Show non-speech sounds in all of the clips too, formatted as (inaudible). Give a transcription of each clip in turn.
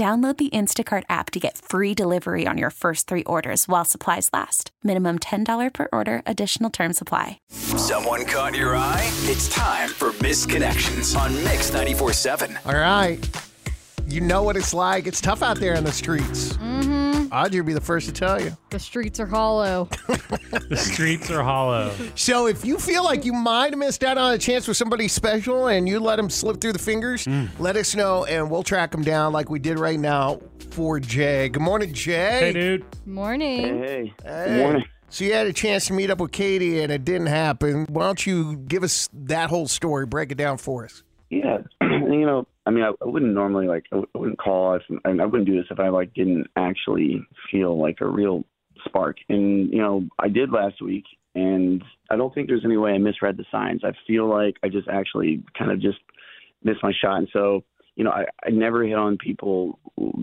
Download the Instacart app to get free delivery on your first three orders while supplies last. Minimum $10 per order, additional term supply. Someone caught your eye? It's time for Missed Connections on Mix 94.7. All right. You know what it's like. It's tough out there in the streets. Mm-hmm. Audrey will be the first to tell you. The streets are hollow. (laughs) The streets are hollow. So if you feel like you might have missed out on a chance with somebody special and you let them slip through the fingers, mm. let us know and we'll track them down like we did right now for Jay. Good morning, Jay. Hey, dude. Morning. Hey, Hey. morning. So you had a chance to meet up with Katie and it didn't happen. Why don't you give us that whole story? Break it down for us. Yeah, you know, I mean, I, I wouldn't normally like, I wouldn't call us, and I wouldn't do this if I like didn't actually feel like a real spark. And you know, I did last week, and I don't think there's any way I misread the signs. I feel like I just actually kind of just missed my shot, and so. You know, I, I never hit on people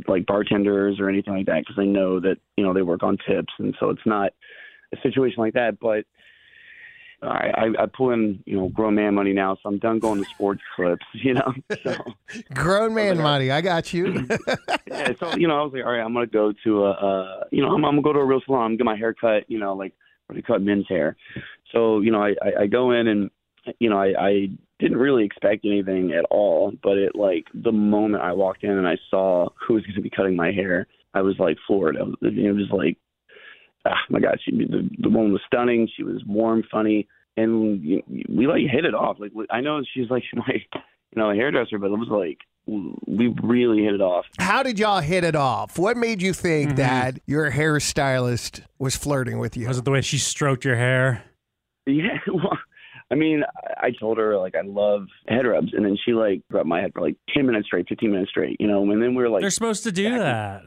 like bartenders or anything like that because I know that you know they work on tips, and so it's not a situation like that. But I, I, I pull in, you know, grown man money now, so I'm done going to sports clips, (laughs) you know. So (laughs) Grown man money. I got you. (laughs) yeah, so you know, I was like, all right, I'm gonna go to a, uh, you know, I'm, I'm gonna go to a real salon, I'm get my hair cut, you know, like where they cut men's hair. So you know, I, I, I go in and, you know, I, I didn't really expect anything at all, but it like the moment I walked in and I saw who was gonna be cutting my hair, I was like floored. I was, it was like, ah, my God, she the, the woman was stunning. She was warm, funny, and you- we like hit it off. Like I know she's like (laughs) my, you know, a hairdresser, but it was like we really hit it off. How did y'all hit it off? What made you think Mm-hmm. that your hairstylist was flirting with you? Was it the way she stroked your hair? Yeah, (laughs) well, I mean, I I told her like I love head rubs, and then she like rubbed my head for like ten minutes straight, fifteen minutes straight, you know. And then we were like, They're supposed to do that,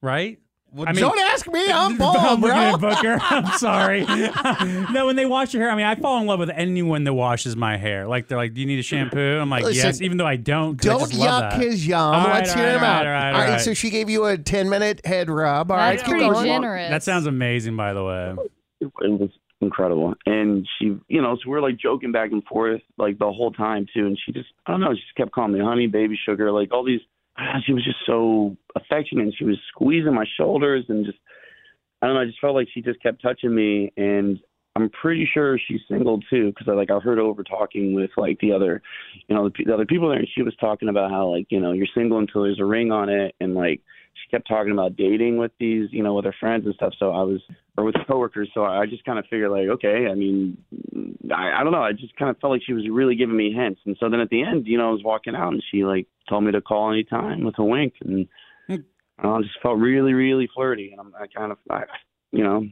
right? Well, I mean- don't ask me. I'm (laughs) I'm bald, looking bro. at Booker. I'm sorry. (laughs) (laughs) no, when they wash your hair, I mean, I fall in love with anyone that washes my hair. Like they're like, "Do you need a shampoo?" I'm like, Listen, "Yes," even though I don't. Don't just love yuck that. his yum. All right, Let's all hear right, him out. right, all right, all all right, right. so she gave you a 10 minute head rub. All That's right, keep pretty going. generous. That sounds amazing, by the way. it was incredible. And she, you know, so we are like joking back and forth like the whole time too. And she just, I don't know, she just kept calling me honey, baby, sugar, like all these. (sighs) She was just so affectionate. And she was squeezing my shoulders and just, I don't know, I just felt like she just kept touching me. And I'm pretty sure she's single too, because I like I heard her over talking with like the other, you know, the, the other people there, and she was talking about how like you know you're single until there's a ring on it, and like she kept talking about dating with these, you know, with her friends and stuff. So I was, or with coworkers. So I just kind of figured like, okay, I mean, I, I don't know. I just kind of felt like she was really giving me hints. And so then at the end, you know, I was walking out and she like told me to call anytime with a wink. And I, know, I just felt really, really flirty. And I'm, I kind of, I, you know,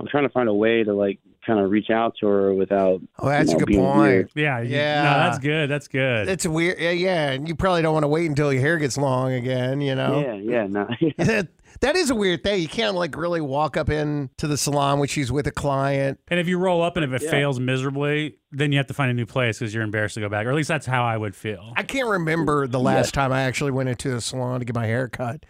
I'm trying to find a way to like kind of reach out to her without. Oh, that's you know, a good point. weird. Yeah, you- Yeah. No, that's good. That's good. It's weird. Yeah, yeah. And you probably don't want to wait until your hair gets long again, you know? Yeah, yeah, no. that, (laughs) (laughs) that is a weird thing. You can't like really walk up into the salon when she's with a client. and if you roll up and if it Yeah. fails miserably, then you have to find a new place because you're embarrassed to go back. Or at least that's how I would feel. I can't remember the last time I actually went into a salon to get my hair cut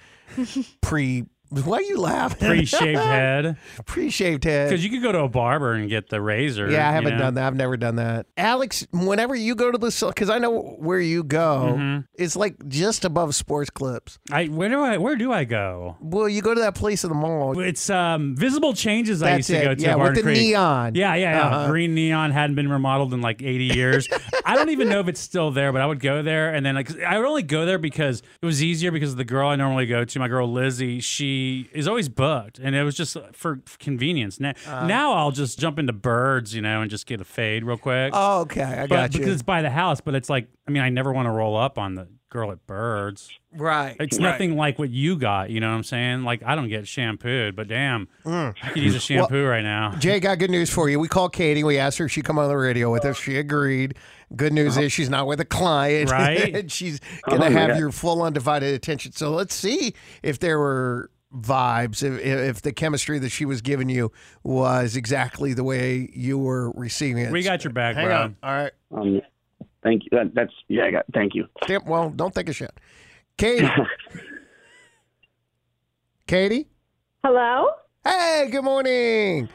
pre (laughs) Why are you laughing? Pre-shaved (laughs) head. Pre-shaved head. Because you could go to a barber and get the razor. Yeah, I haven't know? done that. I've never done that. Alex, whenever you go to the because I know where you go, Mm-hmm. it's like just above Sports Clips. I where do I where do I go? Well, you go to that place in the mall. It's um visible changes I That's used to it. go to. Yeah, with the Creek. neon. Yeah, yeah, yeah. Uh-huh. Green neon hadn't been remodeled in like 80 years. (laughs) I don't even know if it's still there, but I would go there and then like I would only go there because it was easier because the girl I normally go to, my girl Lizzie, she is always booked, and it was just for convenience. Now, Uh-huh. now I'll just jump into birds, you know, and just get a fade real quick. Oh, okay, I but got because you. it's by the house, but it's like I mean, I never want to roll up on the girl at birds. Right. It's right. nothing like what you got. You know what I'm saying? Like I don't get shampooed, but damn, Mm. I could use a shampoo right now. Jay got good news for you. We called Katie. We asked her if she'd come on the radio with us. She agreed. Good news is she's not with a client. Right. (laughs) and she's going to Oh, have God. your full undivided attention. So let's see if there were vibes, if, if the chemistry that she was giving you was exactly the way you were receiving it. We got your back, Hang bro. on. All right. Um, thank you. That, that's yeah. I got. Thank you. Damn, Well, don't think a shit. Katie. (laughs) Katie? Hello? Hey, good morning.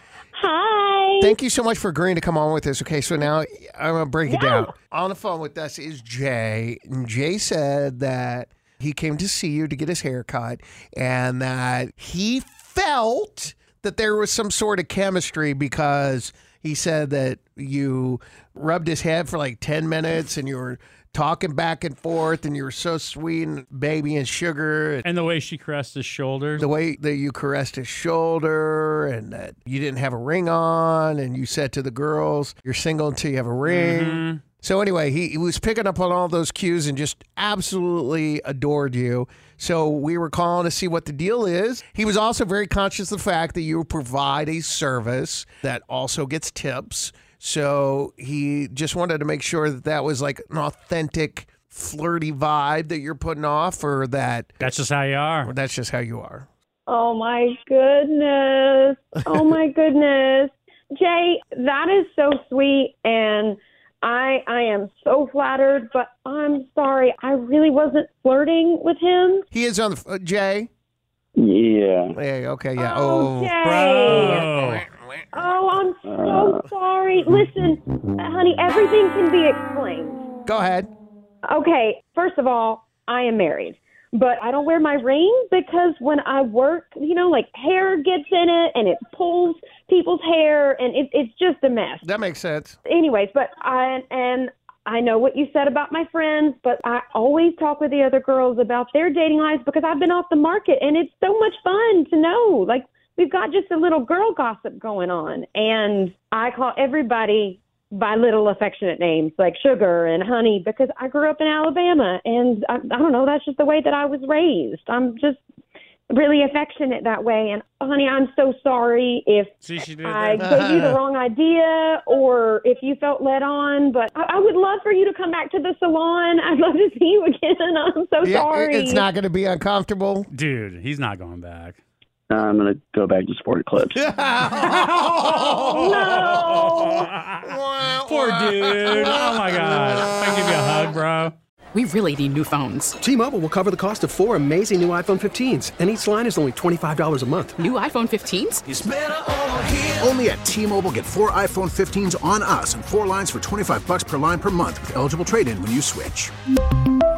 Hi. Thank you so much for agreeing to come on with us. Okay, so now I'm gonna break it down. On the phone with us is Jay, and Jay said that he came to see you to get his hair cut, and that he felt that there was some sort of chemistry because he said that you rubbed his head for like ten minutes, and you were talking back and forth, and you were so sweet and baby and sugar, and And the way she caressed his shoulders. the way that you caressed his shoulder and that you didn't have a ring on and you said to the girls you're single until you have a ring. Mm-hmm. So anyway he, he was picking up on all those cues and just absolutely adored you. So we were calling to see what the deal is. He was also very conscious of the fact that you provide a service that also gets tips so he just wanted to make sure that that was like an authentic flirty vibe that you're putting off or that That's just how you are. or that's just how you are Oh my goodness. Oh my (laughs) goodness. Jay, that is so sweet and I I am so flattered, but I'm sorry. I really wasn't flirting with him. He is on the uh, Jay. Yeah. Hey, okay, yeah. Oh, Oh, Jay. Bro. Oh, I'm so uh. sorry. Listen, uh, honey, everything can be explained. go ahead. Okay, first of all, I am married, but I don't wear my ring because when I work, you know, like hair gets in it and it pulls people's hair and it, it's just a mess. That makes sense. Anyways, but I and I know what you said about my friends, but I always talk with the other girls about their dating lives because I've been off the market and it's so much fun to know. Like we've got just a little girl gossip going on and I call everybody by little affectionate names like sugar and honey because I grew up in Alabama and I, I don't know, that's just the way that I was raised. I'm just really affectionate that way and honey, I'm so sorry if See, she did I that. gave you the (laughs) wrong idea or if you felt led on, but I, I would love for you to come back to the salon. (laughs) I'd love to see you again. (laughs) I'm so Yeah, sorry. it's not going to be uncomfortable. Dude, he's not going back. I'm gonna go back to Sport Clips. (laughs) No. Poor dude. Oh my god. I give you a hug, bro. We really need new phones. T-Mobile will cover the cost of four amazing new iPhone 15s, and each line is only $25 a month. New iPhone 15s? Only at T-Mobile get four iPhone 15s on us and four lines for 25 bucks per line per month with eligible trade-in when you switch.